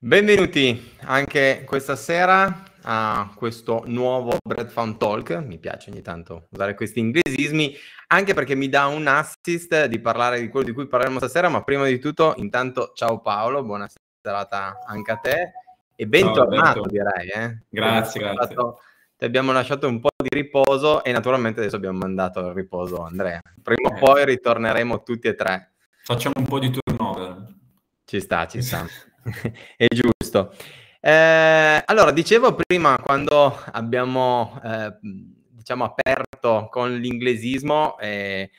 Benvenuti anche questa sera a questo nuovo Bread Found Talk. Mi piace ogni tanto usare questi inglesismi, anche perché mi dà un assist di parlare di quello di cui parleremo stasera, ma prima di tutto, intanto, ciao Paolo, buona serata anche a te e bentornato direi. Eh? Grazie, grazie. ti abbiamo lasciato un po' di riposo e naturalmente adesso abbiamo mandato al riposo Andrea. Prima o eh. poi ritorneremo tutti e tre. Facciamo un po' di turnover. Ci sta, ci sta. è giusto. Eh, allora, dicevo prima, quando abbiamo eh, diciamo aperto con l'inglesismo, eh,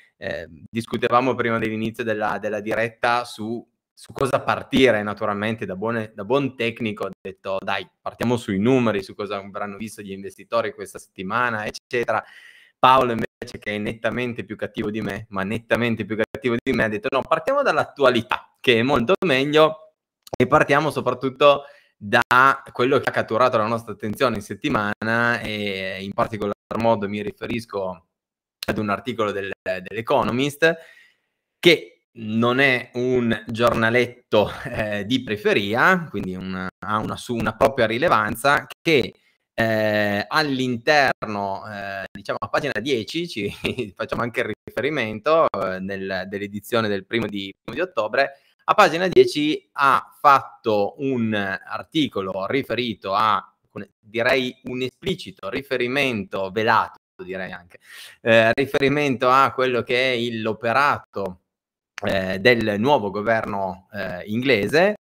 discutevamo prima dell'inizio della, della diretta su, su, cosa partire, naturalmente, da, buone, da buon tecnico, ho detto dai, partiamo sui numeri, su cosa avranno visto gli investitori questa settimana, eccetera. Paolo invece che è nettamente più cattivo di me, ma nettamente più cattivo di me, ha detto no, partiamo dall'attualità, che è molto meglio e partiamo soprattutto da quello che ha catturato la nostra attenzione in settimana e in particolar modo mi riferisco ad un articolo del, dell'Economist che non è un giornaletto eh, di periferia, quindi una, ha una, su, una propria rilevanza che eh, all'interno, eh, diciamo a pagina 10, ci facciamo anche il riferimento eh, nel, dell'edizione del primo di, primo di ottobre, a pagina 10 ha fatto un articolo riferito a, direi, un esplicito riferimento velato, direi anche, eh, riferimento a quello che è l'operato eh, del nuovo governo eh, inglese,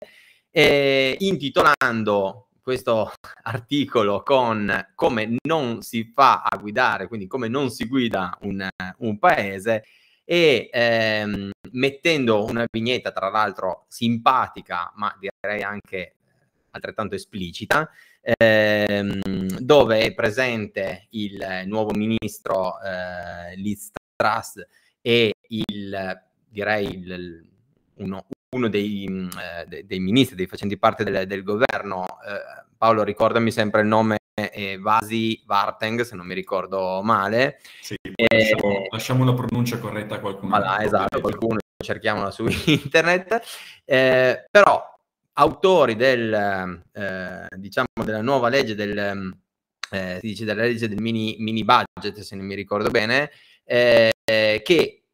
intitolando questo articolo con come non si fa a guidare, quindi come non si guida un, un paese, e ehm, mettendo una vignetta, tra l'altro simpatica, ma direi anche altrettanto esplicita, ehm, dove è presente il nuovo ministro eh, Liz Truss e il, direi, il, uno, uno dei, eh, dei, ministri, dei facenti parte del, del governo, eh, Paolo ricordami sempre il nome e Vasi Varteng, se non mi ricordo male. Sì, lasciamo, lasciamo, la pronuncia corretta a qualcuno. Voilà, esatto, qualcuno, cerchiamola su internet. Eh, però, autori del, eh, diciamo, della nuova legge del, eh, si dice della legge del mini, mini budget, se non mi ricordo bene, eh, che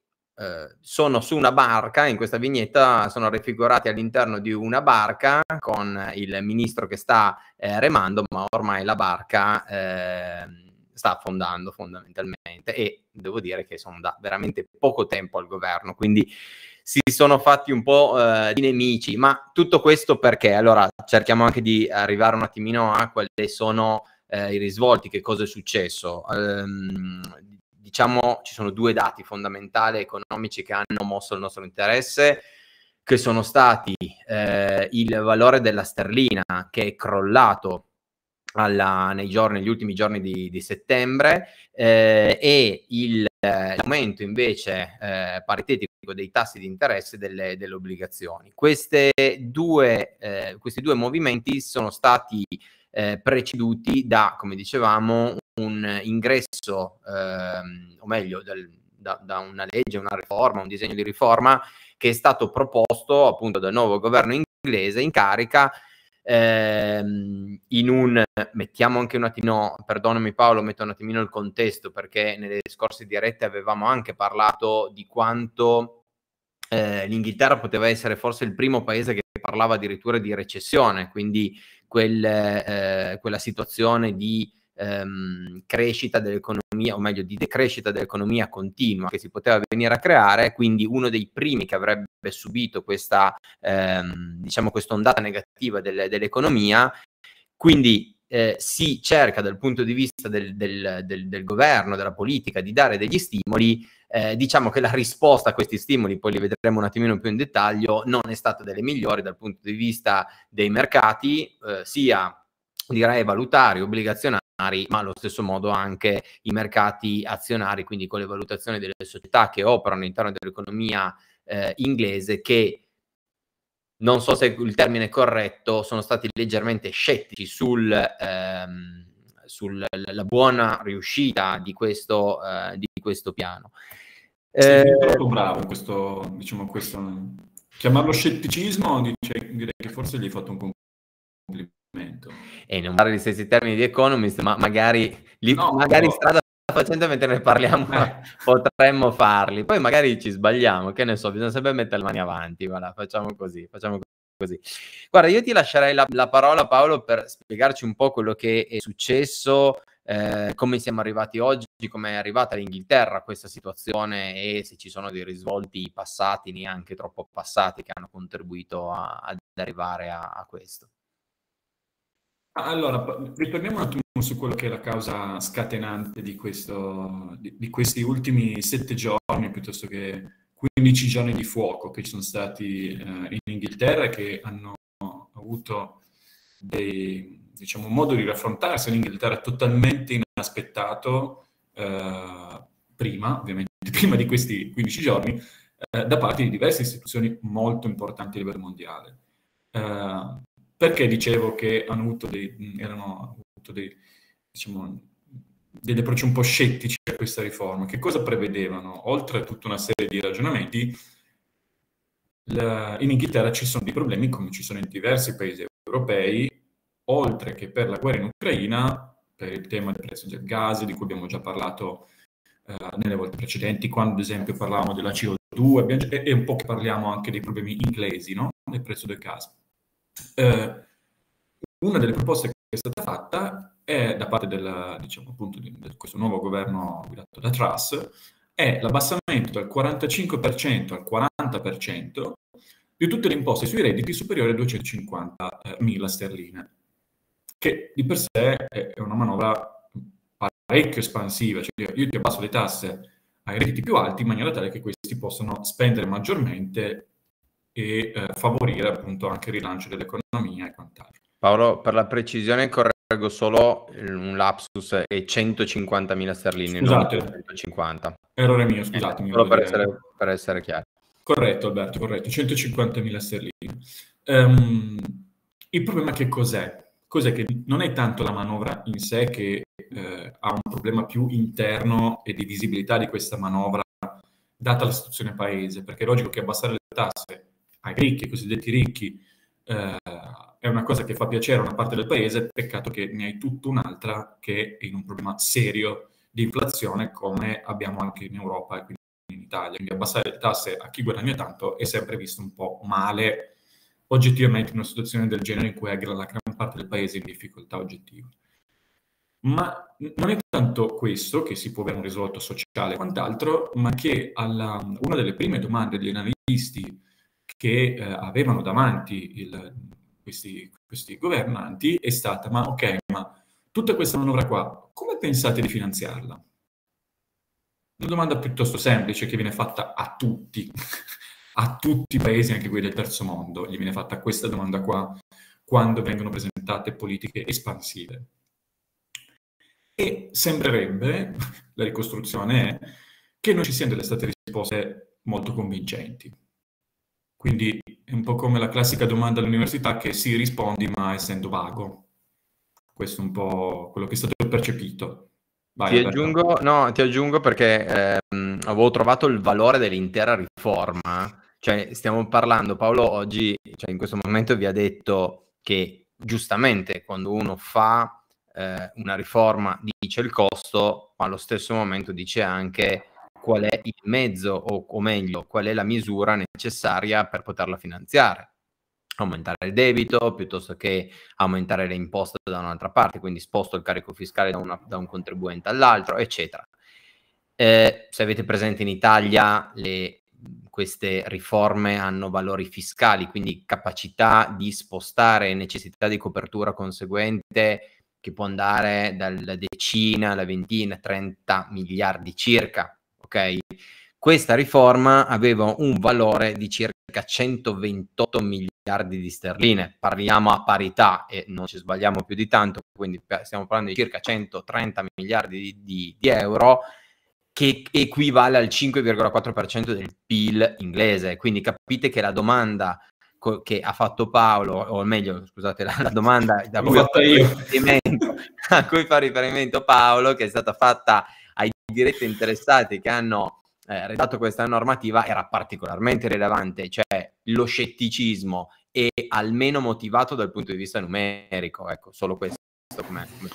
eh, sono su una barca, in questa vignetta sono raffigurati all'interno di una barca con il ministro che sta eh, remando, ma ormai la barca eh, sta affondando fondamentalmente e devo dire che sono da veramente poco tempo al governo, quindi si sono fatti un po' eh, di nemici, ma tutto questo perché? Allora cerchiamo anche di arrivare un attimino a quali sono eh, i risvolti, che cosa è successo. Um, diciamo ci sono due dati fondamentali economici che hanno mosso il nostro interesse, che sono stati eh, il valore della sterlina che è crollato alla, nei giorni, negli ultimi giorni di, di settembre eh, e il, eh, l'aumento invece eh, paritetico dei tassi di interesse delle, delle obbligazioni. Due, eh, questi due movimenti sono stati eh, preceduti da, come dicevamo, un ingresso, ehm, o meglio, del, da, da, una legge, una riforma, un disegno di riforma che è stato proposto appunto dal nuovo governo inglese in carica ehm, in un, mettiamo anche un attimo, perdonami Paolo, metto un attimino il contesto perché nelle scorse dirette avevamo anche parlato di quanto eh, l'Inghilterra poteva essere forse il primo paese che parlava addirittura di recessione, quindi quel, eh, quella situazione di ehm, crescita dell'economia, o meglio di decrescita dell'economia continua che si poteva venire a creare, quindi uno dei primi che avrebbe subito questa, ehm, diciamo, questa ondata negativa del, dell'economia. Quindi eh, si cerca dal punto di vista del, del, del, del, governo, della politica, di dare degli stimoli. Eh, diciamo che la risposta a questi stimoli, poi li vedremo un attimino più in dettaglio, non è stata delle migliori dal punto di vista dei mercati, eh, sia direi valutari, obbligazionari ma allo stesso modo anche i mercati azionari, quindi con le valutazioni delle società che operano all'interno dell'economia eh, inglese che non so se il termine è corretto, sono stati leggermente scettici sul, ehm, sulla buona riuscita di questo, eh, di questo piano. Sì, eh, troppo bravo questo, diciamo, questo, chiamarlo scetticismo, direi che forse gli hai fatto un complimento. E non fare gli stessi termini di Economist, ma magari, li, no, magari no. strada facendo mentre ne parliamo eh. potremmo farli. Poi magari ci sbagliamo, che ne so, bisogna sempre mettere le mani avanti. Voilà, facciamo così, facciamo così. Guarda, io ti lascerei la, la parola, Paolo, per spiegarci un po' quello che è successo eh, come siamo arrivati oggi, come è arrivata l'Inghilterra questa situazione e se ci sono dei risvolti passati, neanche troppo passati, che hanno contribuito a, ad arrivare a, a, questo. Allora, ritorniamo un attimo su quello che è la causa scatenante di, questo, di, di questi ultimi sette giorni, piuttosto che 15 giorni di fuoco che ci sono stati eh, in Inghilterra e che hanno avuto dei, diciamo, un modo di raffrontarsi all'Inghilterra totalmente inaspettato eh, prima, ovviamente prima di questi 15 giorni, eh, da parte di diverse istituzioni molto importanti a livello mondiale. Eh, perché dicevo che hanno avuto dei, erano avuto dei, diciamo, degli approcci un po' scettici a questa riforma? Che cosa prevedevano? Oltre a tutta una serie di ragionamenti, la, in Inghilterra ci sono dei problemi come ci sono in diversi paesi europei oltre che per la guerra in Ucraina, per il tema del prezzo del gas, di cui abbiamo già parlato eh, nelle volte precedenti, quando ad esempio parlavamo della CO2, abbiamo, e, e, un po' che parliamo anche dei problemi inglesi, no? del prezzo del gas. Eh, una delle proposte che è stata fatta è da parte del, diciamo, appunto, di, di questo nuovo governo guidato da Truss, è l'abbassamento dal 45% al 40% di tutte le imposte sui redditi superiori a 250.000 sterline che di per sé è una manovra parecchio espansiva, cioè io ti abbasso le tasse ai redditi più alti in maniera tale che questi possano spendere maggiormente e eh, favorire appunto anche il rilancio dell'economia e quant'altro. Paolo, per la precisione correggo solo un lapsus è 150.000 sterline, scusate, non 150. Errore mio, scusatemi. Eh, solo per essere, per essere chiaro. Corretto Alberto, corretto, 150.000 sterline. Um, il problema che cos'è? Cos'è che non è tanto la manovra in sé che eh, ha un problema più interno e di visibilità di questa manovra data la situazione paese, perché è logico che abbassare le tasse ai ricchi, ai cosiddetti ricchi, eh, è una cosa che fa piacere a una parte del paese, peccato che ne hai tutta un'altra che è in un problema serio di inflazione come abbiamo anche in Europa e quindi in Italia. Quindi abbassare le tasse a chi guadagna tanto è sempre visto un po' male oggettivamente in una situazione del genere in cui aggra la gran parte del paese in difficoltà oggettiva. Ma non è tanto questo che si può avere un risvolto sociale e quant'altro, ma che alla, una delle prime domande degli analisti che eh, avevano davanti il, questi, questi governanti è stata, ma ok, ma tutta questa manovra qua, come pensate di finanziarla? Una domanda piuttosto semplice che viene fatta a tutti a tutti i paesi, anche quelli del terzo mondo, gli viene fatta questa domanda qua quando vengono presentate politiche espansive. E sembrerebbe, la ricostruzione è, che non ci siano delle state risposte molto convincenti. Quindi è un po' come la classica domanda all'università che si rispondi ma essendo vago. Questo è un po' quello che è stato percepito. Vai, ti, aggiungo, no, ti aggiungo perché ehm, avevo trovato il valore dell'intera riforma cioè, stiamo parlando, Paolo oggi, cioè in questo momento vi ha detto che giustamente quando uno fa eh, una riforma dice il costo, ma allo stesso momento dice anche qual è il mezzo o, o meglio, qual è la misura necessaria per poterla finanziare. Aumentare il debito piuttosto che aumentare le imposte da un'altra parte, quindi sposto il carico fiscale da, una, da un contribuente all'altro, eccetera. Eh, se avete presente in Italia le queste riforme hanno valori fiscali, quindi capacità di spostare, necessità di copertura conseguente che può andare dalla decina alla ventina, 30 miliardi circa, ok? Questa riforma aveva un valore di circa 128 miliardi di sterline, parliamo a parità e non ci sbagliamo più di tanto, quindi stiamo parlando di circa 130 miliardi di, di, di euro, che equivale al 5,4% del PIL inglese. Quindi capite che la domanda che ha fatto Paolo, o meglio, scusate, la, la domanda da cui, a cui fa riferimento Paolo, che è stata fatta ai diretti interessati che hanno eh, redatto questa normativa, era particolarmente rilevante, cioè lo scetticismo e almeno motivato dal punto di vista numerico. Ecco, solo questo. Come, come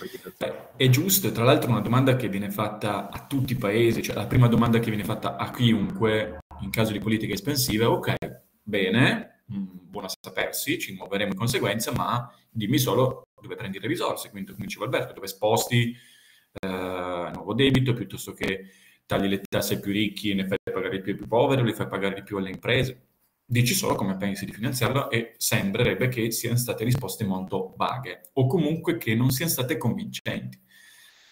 è giusto, tra l'altro una domanda che viene fatta a tutti i paesi, cioè la prima domanda che viene fatta a chiunque in caso di politica espansiva, ok, bene, mm, buona sapersi, ci muoveremo in conseguenza, ma dimmi solo dove prendi le risorse, quindi come diceva Alberto, dove sposti eh, nuovo debito piuttosto che tagli le tasse ai più ricchi, ne fai pagare di più ai più poveri, li fai pagare di più alle imprese. Dici solo come pensi di finanziarlo e sembrerebbe che siano state risposte molto vaghe o comunque che non siano state convincenti.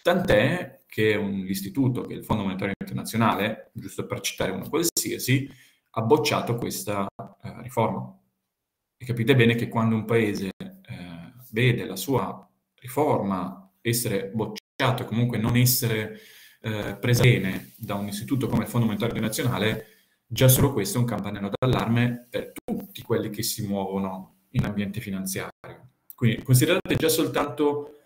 Tant'è che un istituto, che è il Fondo Monetario Internazionale, giusto per citare uno qualsiasi, ha bocciato questa eh, riforma. E capite bene che quando un paese eh, vede la sua riforma essere bocciata e comunque non essere eh, presa bene da un istituto come il Fondo Monetario Internazionale, già solo questo è un campanello d'allarme per tutti quelli che si muovono in ambiente finanziario. Quindi considerate già soltanto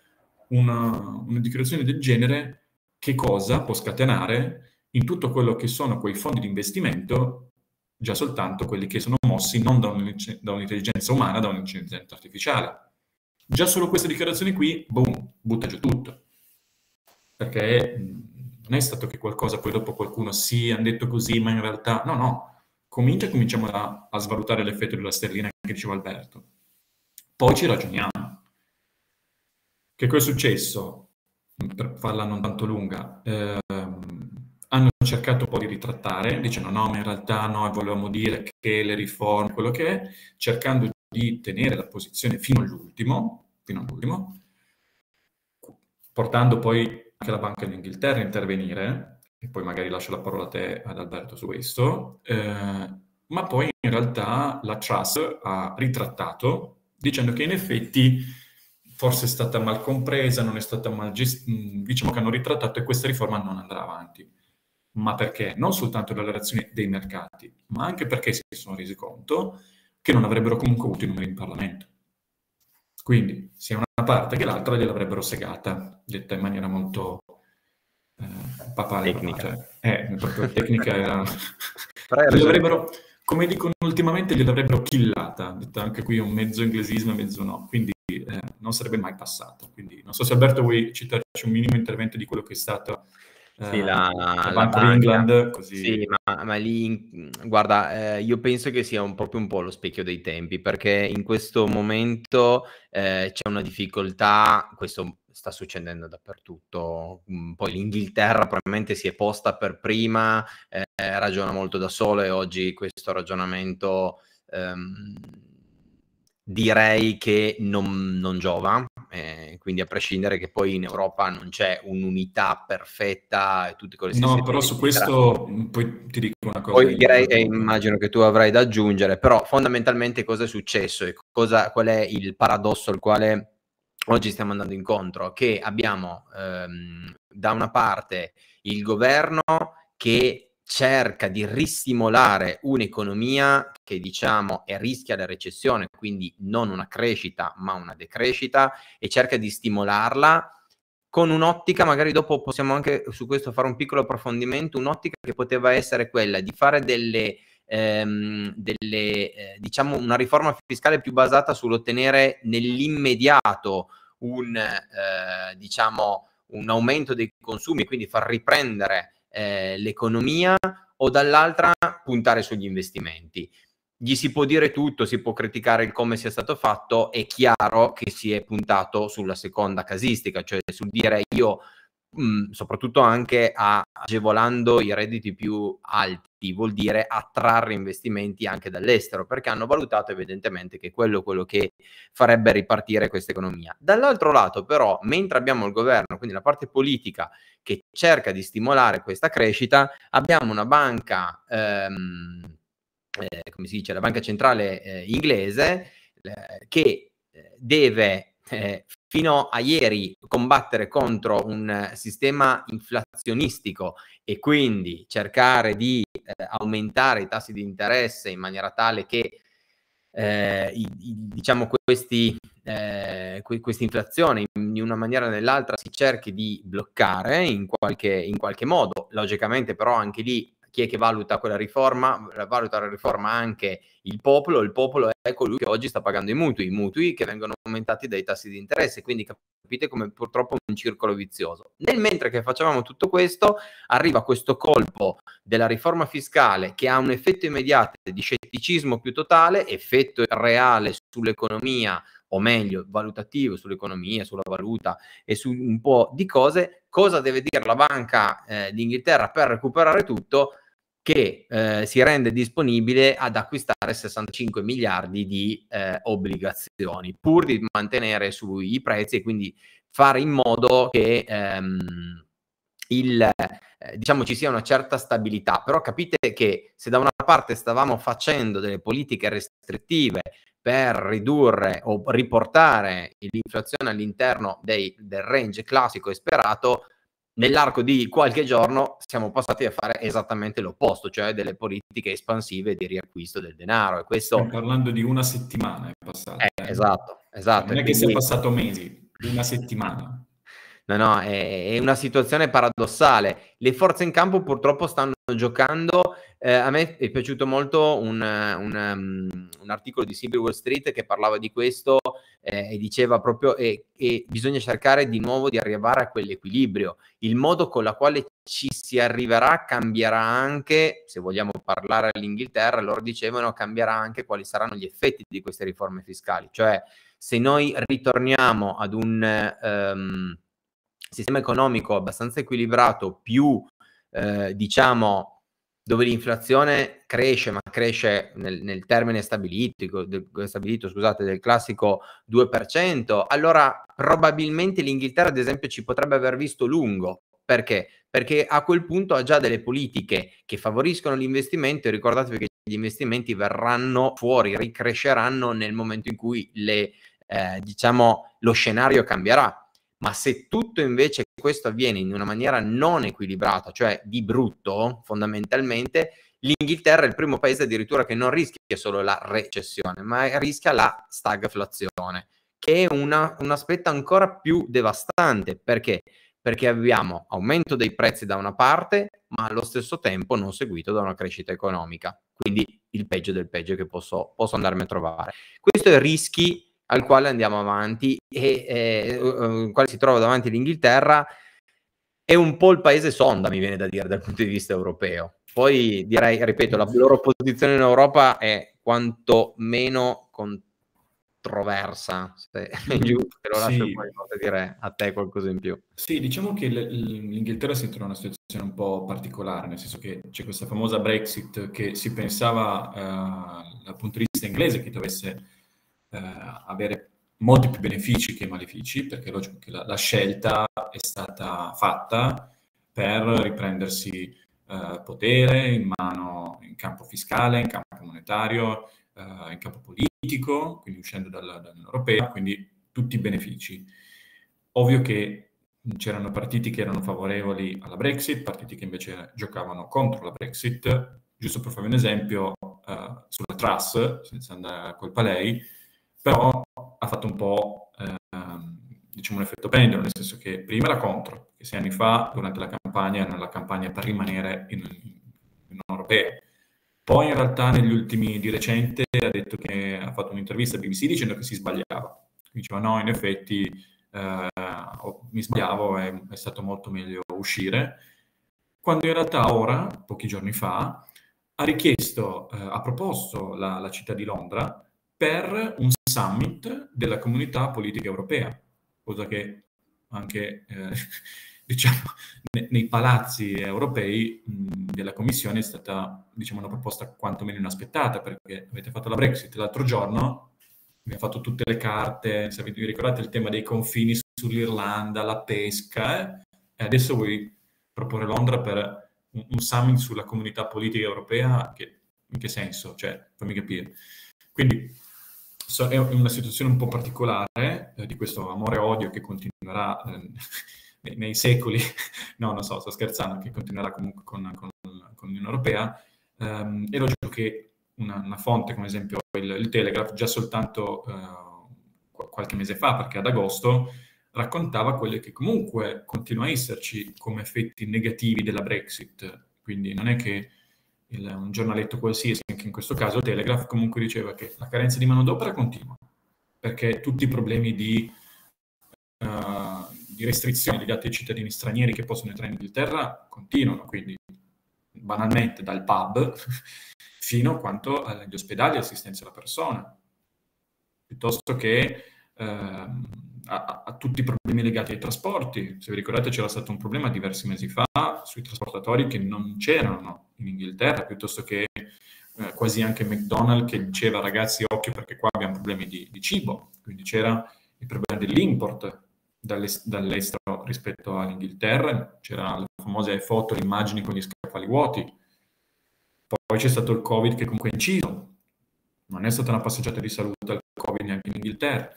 una, una dichiarazione del genere che cosa può scatenare in tutto quello che sono quei fondi di investimento, già soltanto quelli che sono mossi non da, un, da un'intelligenza umana, da un'intelligenza artificiale. Già solo questa dichiarazione qui, boom, butta giù tutto. Perché non è stato che qualcosa, poi dopo qualcuno sì, hanno detto così, ma in realtà no, no. Comincia e cominciamo a, a svalutare l'effetto della sterlina che diceva Alberto. Poi ci ragioniamo. Che cosa è successo? Per farla non tanto lunga, ehm, hanno cercato un po' di ritrattare, dicendo no, ma in realtà noi volevamo dire che le riforme, quello che è, cercando di tenere la posizione fino all'ultimo, fino all'ultimo, portando poi anche la Banca d'Inghilterra intervenire, e poi magari lascio la parola a te ad Alberto su questo, eh, ma poi in realtà la Trust ha ritrattato dicendo che in effetti forse è stata mal compresa, non è stata mal gestita, mm, diciamo che hanno ritrattato e questa riforma non andrà avanti. Ma perché? Non soltanto dalla reazione dei mercati, ma anche perché si sono resi conto che non avrebbero comunque avuto i numeri in Parlamento. Quindi sia una parte che l'altra gliel'avrebbero segata, detta in maniera molto eh, papale. Tecnica. Cioè, eh, proprio tecnica era... gliel'avrebbero, come dicono ultimamente, gliel'avrebbero killata, detta anche qui un mezzo inglesismo e mezzo no, quindi eh, non sarebbe mai passato. Quindi non so se Alberto vuoi citarci un minimo intervento di quello che è stato sì, la, la Bank of England, così. Sì, ma, ma lì, guarda, eh, io penso che sia un, proprio un po' lo specchio dei tempi, perché in questo momento eh, c'è una difficoltà, questo sta succedendo dappertutto, mm, poi l'Inghilterra probabilmente si è posta per prima, eh, ragiona molto da solo e oggi questo ragionamento... Ehm, direi che non, non giova, eh, quindi a prescindere che poi in Europa non c'è un'unità perfetta e tutte quelle No, però su questo mm, poi ti dico una cosa. Poi direi, e immagino che tu avrai da aggiungere, però fondamentalmente cosa è successo e cosa, qual è il paradosso al quale oggi stiamo andando incontro? Che abbiamo ehm, da una parte il governo che cerca di ristimolare un'economia che diciamo è rischia la recessione, quindi non una crescita ma una decrescita e cerca di stimolarla con un'ottica, magari dopo possiamo anche su questo fare un piccolo approfondimento, un'ottica che poteva essere quella di fare delle, ehm, delle eh, diciamo una riforma fiscale più basata sull'ottenere nell'immediato un, eh, diciamo, un aumento dei consumi, quindi far riprendere eh, l'economia o dall'altra puntare sugli investimenti. Gli si può dire tutto, si può criticare il come sia stato fatto, è chiaro che si è puntato sulla seconda casistica, cioè sul dire io mh, soprattutto anche a, agevolando i redditi più alti, vuol dire attrarre investimenti anche dall'estero, perché hanno valutato evidentemente che quello è quello che farebbe ripartire questa economia. Dall'altro lato, però, mentre abbiamo il governo, quindi la parte politica che cerca di stimolare questa crescita, abbiamo una banca, ehm, eh, come si dice, la banca centrale eh, inglese, eh, che eh, deve eh, fino a ieri combattere contro un sistema inflazionistico e quindi cercare di eh, aumentare i tassi di interesse in maniera tale che eh, i, i, diciamo questi, eh, questa inflazione in una maniera o nell'altra si cerchi di bloccare in qualche, in qualche modo, logicamente però anche lì chi è che valuta quella riforma? Valuta la riforma anche il popolo, il popolo è colui che oggi sta pagando i mutui, i mutui che vengono aumentati dai tassi di interesse, quindi capite come purtroppo un circolo vizioso. Nel mentre che facevamo tutto questo, arriva questo colpo della riforma fiscale che ha un effetto immediato di scetticismo più totale, effetto reale sull'economia o meglio valutativo sull'economia, sulla valuta e su un po' di cose, cosa deve dire la Banca eh, d'Inghilterra per recuperare tutto? Che eh, si rende disponibile ad acquistare 65 miliardi di eh, obbligazioni pur di mantenere sui prezzi e quindi fare in modo che ehm, il, eh, diciamo ci sia una certa stabilità. Però capite che se da una parte stavamo facendo delle politiche restrittive per ridurre o riportare l'inflazione all'interno dei, del range classico e sperato, nell'arco di qualche giorno siamo passati a fare esattamente l'opposto, cioè delle politiche espansive di riacquisto del denaro. E questo... Stiamo parlando di una settimana è passata. Eh, esatto, esatto. Non è che sia passato mesi, una settimana. No, no, è, è, una situazione paradossale. Le forze in campo purtroppo stanno giocando. Eh, a me è piaciuto molto un, un, um, un, articolo di Civil Wall Street che parlava di questo eh, e diceva proprio che eh, bisogna cercare di nuovo di arrivare a quell'equilibrio. Il modo con la quale ci si arriverà cambierà anche, se vogliamo parlare all'Inghilterra, loro dicevano cambierà anche quali saranno gli effetti di queste riforme fiscali. Cioè, se noi ritorniamo ad un... Um, sistema economico abbastanza equilibrato, più eh, diciamo dove l'inflazione cresce, ma cresce nel, nel termine stabilito, del, stabilito scusate, del classico 2%, allora probabilmente l'Inghilterra, ad esempio, ci potrebbe aver visto lungo. Perché? Perché a quel punto ha già delle politiche che favoriscono l'investimento e ricordatevi che gli investimenti verranno fuori, ricresceranno nel momento in cui le, eh, diciamo, lo scenario cambierà ma se tutto invece questo avviene in una maniera non equilibrata, cioè di brutto fondamentalmente, l'Inghilterra è il primo paese addirittura che non rischia solo la recessione, ma rischia la stagflazione, che è una, un aspetto ancora più devastante. Perché? Perché abbiamo aumento dei prezzi da una parte, ma allo stesso tempo non seguito da una crescita economica. Quindi il peggio del peggio che posso, posso andarmi a trovare. Questo è rischi al quale andiamo avanti e eh, quale si trova davanti l'Inghilterra è un po' il paese sonda, mi viene da dire, dal punto di vista europeo. Poi direi, ripeto, la loro posizione in Europa è quanto meno controversa. Se giusto, te lo lascio sì. poi dire a te qualcosa in più. Sì, diciamo che l'Inghilterra si trova in una situazione un po' particolare, nel senso che c'è questa famosa Brexit che si pensava uh, dal punto di vista inglese che dovesse eh, avere molti più benefici che malefici, perché è logico che la, la scelta è stata fatta per riprendersi eh, potere in mano in campo fiscale, in campo monetario, eh, in campo politico, quindi uscendo dalla, dall'Unione Europea, quindi tutti i benefici. Ovvio che c'erano partiti che erano favorevoli alla Brexit, partiti che invece giocavano contro la Brexit. Giusto per farvi un esempio, uh, sulla Truss, senza andare a colpa lei, però ha fatto un po' eh, diciamo un effetto pendolo, nel senso che prima era contro, che sei anni fa, durante la campagna, era la campagna per rimanere in, in Europea. Poi in realtà negli ultimi di recente ha detto che ha fatto un'intervista a BBC dicendo che si sbagliava. Diceva no, in effetti eh, mi sbagliavo, è, è stato molto meglio uscire. Quando in realtà ora, pochi giorni fa, ha richiesto, eh, ha proposto la, la città di Londra per un summit della comunità politica europea, cosa che anche eh, diciamo, ne, nei palazzi europei mh, della Commissione è stata diciamo, una proposta quantomeno inaspettata, perché avete fatto la Brexit l'altro giorno, abbiamo fatto tutte le carte, se vi ricordate il tema dei confini sull'Irlanda, la pesca, eh? e adesso vuoi proporre Londra per un, un summit sulla comunità politica europea, che, in che senso? Cioè, fammi capire. Quindi è una situazione un po' particolare eh, di questo amore-odio che continuerà eh, nei, nei, secoli, no, non so, sto scherzando, che continuerà comunque con, con, con l'Unione Europea. Um, è logico che una, una, fonte, come esempio il, il Telegraph, già soltanto uh, qualche mese fa, perché ad agosto, raccontava quelli che comunque continua a esserci come effetti negativi della Brexit. Quindi non è che il, un giornaletto qualsiasi, anche in questo caso Telegraph, comunque diceva che la carenza di manodopera continua, perché tutti i problemi di, uh, di restrizioni legati ai cittadini stranieri che possono entrare in Inghilterra continuano, quindi banalmente dal pub fino a quanto agli ospedali assistenza alla persona, piuttosto che ehm, a, a, tutti i problemi legati ai trasporti. Se vi ricordate c'era stato un problema diversi mesi fa sui trasportatori che non c'erano in Inghilterra, piuttosto che eh, quasi anche McDonald's che diceva ragazzi occhio perché qua abbiamo problemi di, di cibo, quindi c'era il problema dell'import dall'estero rispetto all'Inghilterra, c'era le famose foto, le immagini con gli scaffali vuoti, poi c'è stato il Covid che comunque ha inciso, non è stata una passeggiata di salute al Covid neanche in Inghilterra.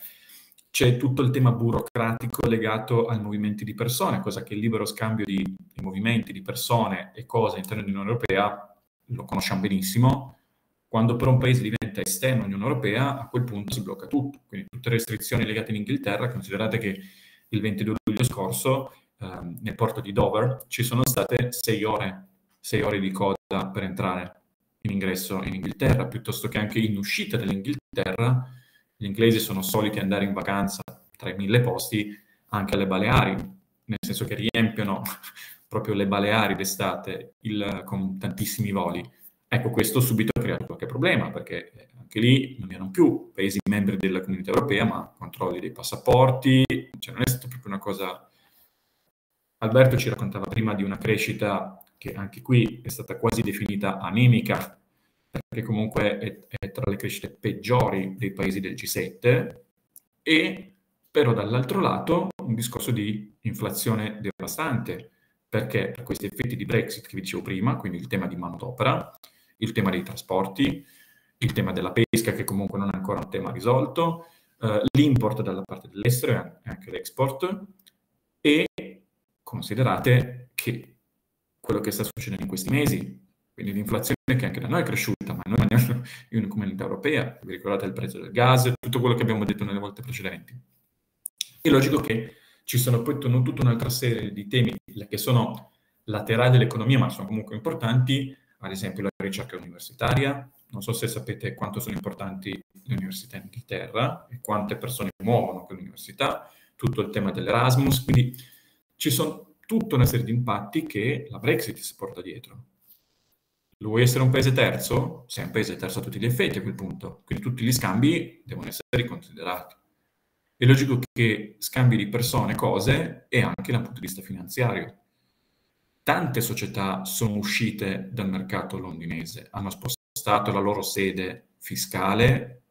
C'è tutto il tema burocratico legato ai movimenti di persone, cosa che il libero scambio di, di movimenti di persone e cose all'interno dell'Unione Europea lo conosciamo benissimo. Quando però un paese diventa esterno all'Unione Europea, a quel punto si blocca tutto. Quindi tutte le restrizioni legate in Inghilterra, considerate che il 22 luglio scorso ehm, nel porto di Dover ci sono state sei ore, sei ore di coda per entrare in ingresso in Inghilterra, piuttosto che anche in uscita dall'Inghilterra. Gli inglesi sono soliti andare in vacanza tra i mille posti anche alle Baleari, nel senso che riempiono proprio le Baleari d'estate il, con tantissimi voli. Ecco, questo subito ha creato qualche problema, perché anche lì non erano più paesi membri della comunità europea, ma controlli dei passaporti, cioè non è stata proprio una cosa... Alberto ci raccontava prima di una crescita che anche qui è stata quasi definita anemica, perché comunque è, è tra le crescite peggiori dei paesi del G7, e però dall'altro lato un discorso di inflazione devastante, perché per questi effetti di Brexit che vi dicevo prima, quindi il tema di manodopera, il tema dei trasporti, il tema della pesca che comunque non è ancora un tema risolto, eh, l'import dalla parte dell'estero e anche l'export, e considerate che quello che sta succedendo in questi mesi. Quindi l'inflazione che anche da noi è cresciuta, noi rimaniamo in comunità europea, vi ricordate il prezzo del gas, tutto quello che abbiamo detto nelle volte precedenti. È logico che ci sono poi tutta un'altra serie di temi che sono laterali dell'economia, ma sono comunque importanti, ad esempio la ricerca universitaria. Non so se sapete quanto sono importanti le università in Inghilterra e quante persone muovono quell'università, tutto il tema dell'Erasmus, quindi ci sono tutta una serie di impatti che la Brexit si porta dietro. Vuoi essere un paese terzo? Sei un paese terzo a tutti gli effetti a quel punto, quindi tutti gli scambi devono essere riconsiderati. È logico che scambi di persone, cose e anche dal punto di vista finanziario. Tante società sono uscite dal mercato londinese, hanno spostato la loro sede fiscale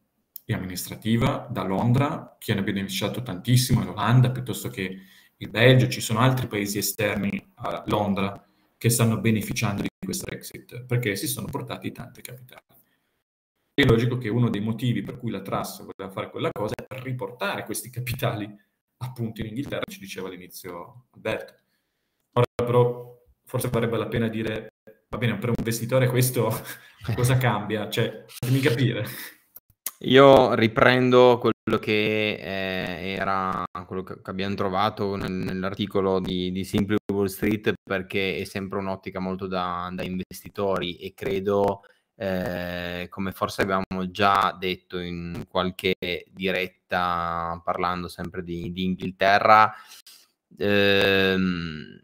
e amministrativa da Londra, che hanno beneficiato tantissimo in Olanda piuttosto che il Belgio, ci sono altri paesi esterni a Londra che stanno beneficiando di questo Brexit perché si sono portati tante capitali. È logico che uno dei motivi per cui la Truss voleva fare quella cosa è per riportare questi capitali appunto in Inghilterra, ci diceva all'inizio Alberto. Ora però forse varrebbe la pena dire, va bene, per un investitore questo cosa cambia? Cioè, fatemi capire. Io riprendo quello che eh, era quello che abbiamo trovato nel, nell'articolo di, di Simply Wall Street perché è sempre un'ottica molto da, da investitori e credo, eh, come forse abbiamo già detto in qualche diretta parlando sempre di, di Inghilterra, ehm,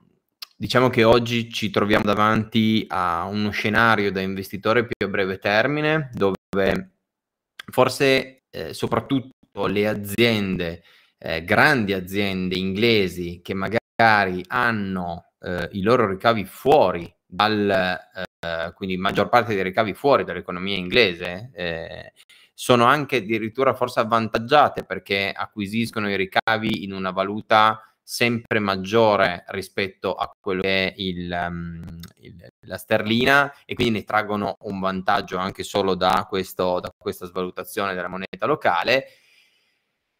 diciamo che oggi ci troviamo davanti a uno scenario da investitore più a breve termine dove forse eh, soprattutto le aziende, eh, grandi aziende inglesi che magari hanno eh, i loro ricavi fuori dal, eh, quindi maggior parte dei ricavi fuori dall'economia inglese, eh, sono anche addirittura forse avvantaggiate perché acquisiscono i ricavi in una valuta sempre maggiore rispetto a quello che è il, um, il, la sterlina e quindi ne traggono un vantaggio anche solo da, questo, da questa svalutazione della moneta locale.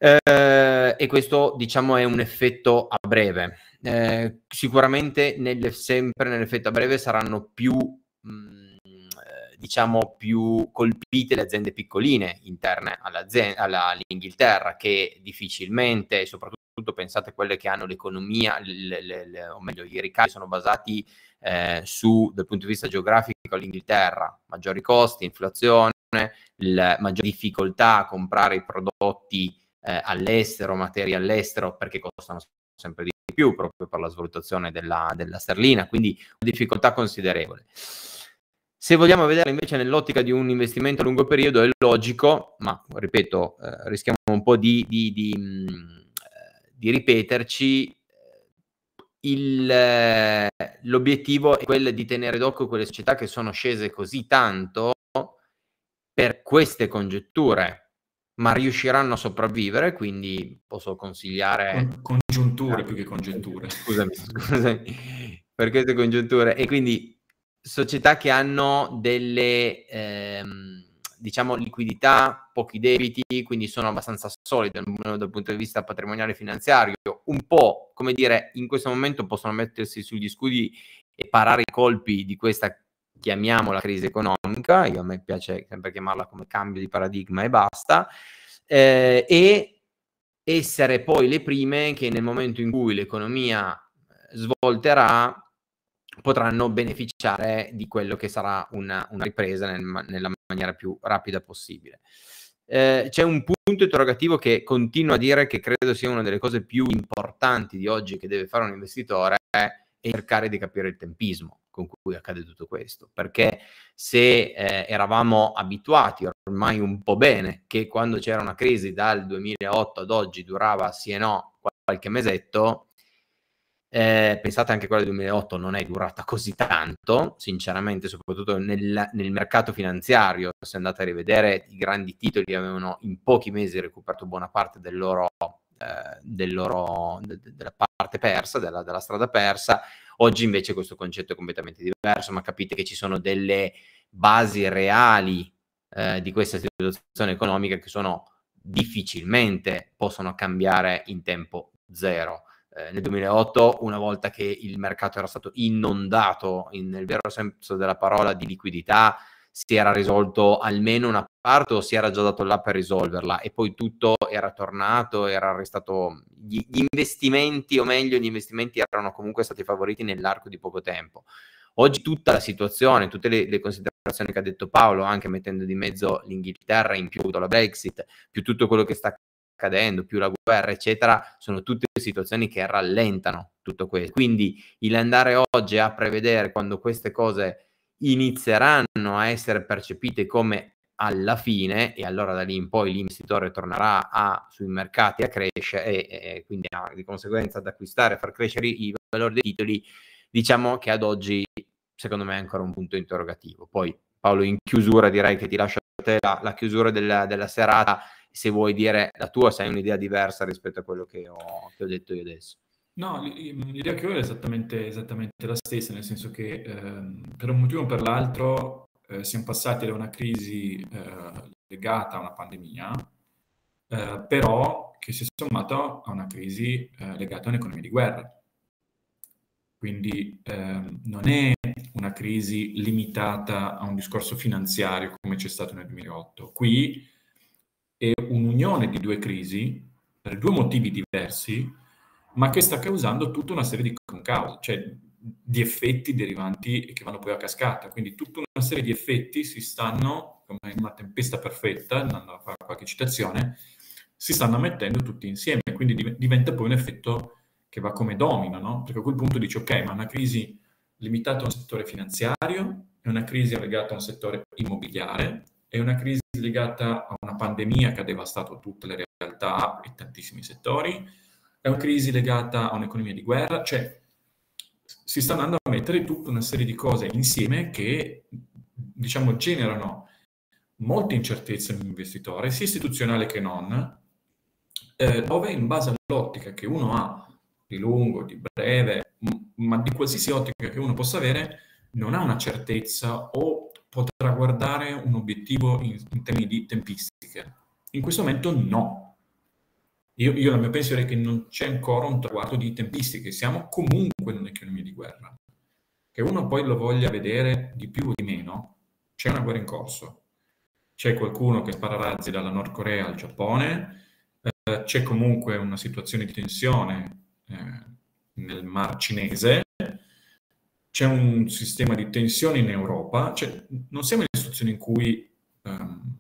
Eh, e questo diciamo è un effetto a breve. Eh, sicuramente nelle, sempre nell'effetto a breve saranno più mh, mm, diciamo più colpite le aziende piccoline interne all'Inghilterra che difficilmente, soprattutto pensate a quelle che hanno l'economia, le, le, le, o meglio, i ricavi sono basati eh, su, dal punto di vista geografico, l'Inghilterra, maggiori costi, inflazione, la maggiore difficoltà a comprare i prodotti eh, all'estero, materie all'estero, perché costano sempre di più proprio per la svalutazione della, della sterlina, quindi una difficoltà considerevole. Se vogliamo vedere invece nell'ottica di un investimento a lungo periodo è logico, ma ripeto, eh, rischiamo un po' di, di, di, mm, di ripeterci, il, eh, l'obiettivo è quello di tenere d'occhio quelle società che sono scese così tanto per queste congetture, ma riusciranno a sopravvivere, quindi posso consigliare... Con, congiunture più che congetture. Scusami, scusami, per queste congiunture. E quindi società che hanno delle... Ehm, diciamo, liquidità, pochi debiti, quindi sono abbastanza solide dal punto di vista patrimoniale e finanziario, un po', come dire, in questo momento possono mettersi sugli scudi e parare i colpi di questa, chiamiamola crisi economica, io a me piace sempre chiamarla come cambio di paradigma e basta, eh, e essere poi le prime che nel momento in cui l'economia svolterà potranno beneficiare di quello che sarà una, una ripresa nel, nella maniera più rapida possibile. Eh, c'è un punto interrogativo che continuo a dire che credo sia una delle cose più importanti di oggi che deve fare un investitore è cercare di capire il tempismo con cui accade tutto questo, perché se eh, eravamo abituati ormai un po' bene che quando c'era una crisi dal 2008 ad oggi durava sì e no qualche mesetto, eh, pensate anche quella del 2008 non è durata così tanto, sinceramente, soprattutto nel, nel, mercato finanziario. Se andate a rivedere i grandi titoli, avevano in pochi mesi recuperato buona parte del loro, del loro, de, de, della parte persa, della, della, strada persa. Oggi invece questo concetto è completamente diverso, ma capite che ci sono delle basi reali eh, di questa situazione economica che sono difficilmente possono cambiare in tempo zero eh, nel 2008, una volta che il mercato era stato inondato, in, nel vero senso della parola, di liquidità, si era risolto almeno una parte o si era già dato là per risolverla e poi tutto era tornato, era restato gli, investimenti o meglio gli investimenti erano comunque stati favoriti nell'arco di poco tempo. Oggi tutta la situazione, tutte le, le, considerazioni che ha detto Paolo, anche mettendo di mezzo l'Inghilterra in più la Brexit, più tutto quello che sta accadendo, più la guerra, eccetera, sono tutte situazioni che rallentano tutto questo. Quindi il andare oggi a prevedere quando queste cose inizieranno a essere percepite come alla fine e allora da lì in poi l'investitore tornerà a, sui mercati a crescere e, e quindi a, di conseguenza ad acquistare e far crescere i valori dei titoli, diciamo che ad oggi secondo me è ancora un punto interrogativo. Poi Paolo in chiusura direi che ti lascio a te la, la chiusura della, della serata se vuoi dire la tua, se hai un'idea diversa rispetto a quello che ho, che ho detto io adesso. No, l'idea che ho è esattamente, esattamente la stessa, nel senso che eh, per un motivo o per l'altro eh, siamo passati da una crisi eh, legata a una pandemia, eh, però che si è sommata a una crisi eh, legata a un'economia di guerra. Quindi ehm, non è una crisi limitata a un discorso finanziario come c'è stato nel 2008. Qui è un'unione di due crisi per due motivi diversi, ma che sta causando tutta una serie di concause, cioè di effetti derivanti che vanno poi a cascata. Quindi tutta una serie di effetti si stanno, come in una tempesta perfetta, andando a fare qualche citazione, si stanno mettendo tutti insieme, quindi diventa poi un effetto che va come domino, no? Perché a quel punto dici, ok, ma una crisi limitata a un settore finanziario, è una crisi legata a un settore immobiliare, è una crisi legata a una pandemia che ha devastato tutte le realtà e tantissimi settori, è una crisi legata a un'economia di guerra, cioè si sta andando a mettere tutta una serie di cose insieme che, diciamo, generano molte incertezze nell'investitore, sia istituzionale che non, eh, dove in base all'ottica che uno ha di lungo, di breve, ma di qualsiasi ottica che uno possa avere, non ha una certezza o potrà guardare un obiettivo in, in termini di tempistiche. In questo momento no. Io, io, la mia pensione è che non c'è ancora un traguardo di tempistiche, siamo comunque in un'economia di guerra. Che uno poi lo voglia vedere di più o di meno, c'è una guerra in corso. C'è qualcuno che spara razzi dalla Nord Corea al Giappone, eh, c'è comunque una situazione di tensione eh, nel Mar Cinese, c'è un sistema di tensione in Europa, cioè, non siamo in una situazione in cui,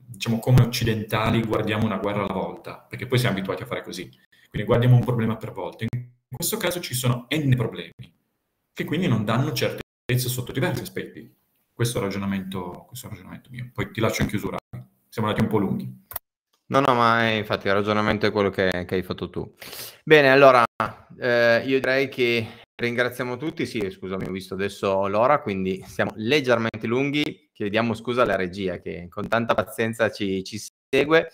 diciamo, come occidentali guardiamo una guerra alla volta, perché poi siamo abituati a fare così. Quindi guardiamo un problema per volta. In questo caso ci sono n problemi, che quindi non danno certezza sotto diversi aspetti. Questo è il ragionamento, questo è il ragionamento mio. Poi ti lascio in chiusura. Siamo andati un po' lunghi. No, no, ma infatti il ragionamento è quello che, che hai fatto tu. Bene, allora eh, io direi che ringraziamo tutti. Sì, scusami, ho visto adesso l'ora, quindi siamo leggermente lunghi. Chiediamo scusa alla regia che con tanta pazienza ci, ci segue.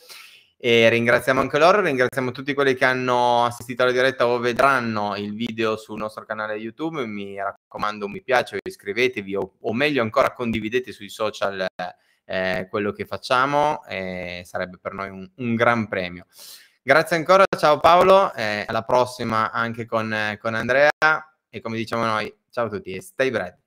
E ringraziamo anche loro, ringraziamo tutti quelli che hanno assistito alla diretta o vedranno il video sul nostro canale YouTube. Mi raccomando, un mi piace, iscrivetevi o, o meglio ancora condividete sui social eh, quello che facciamo e sarebbe per noi un, un gran premio. Grazie ancora, ciao Paolo, eh, alla prossima anche con, con Andrea e come diciamo noi, ciao a tutti e stay bread.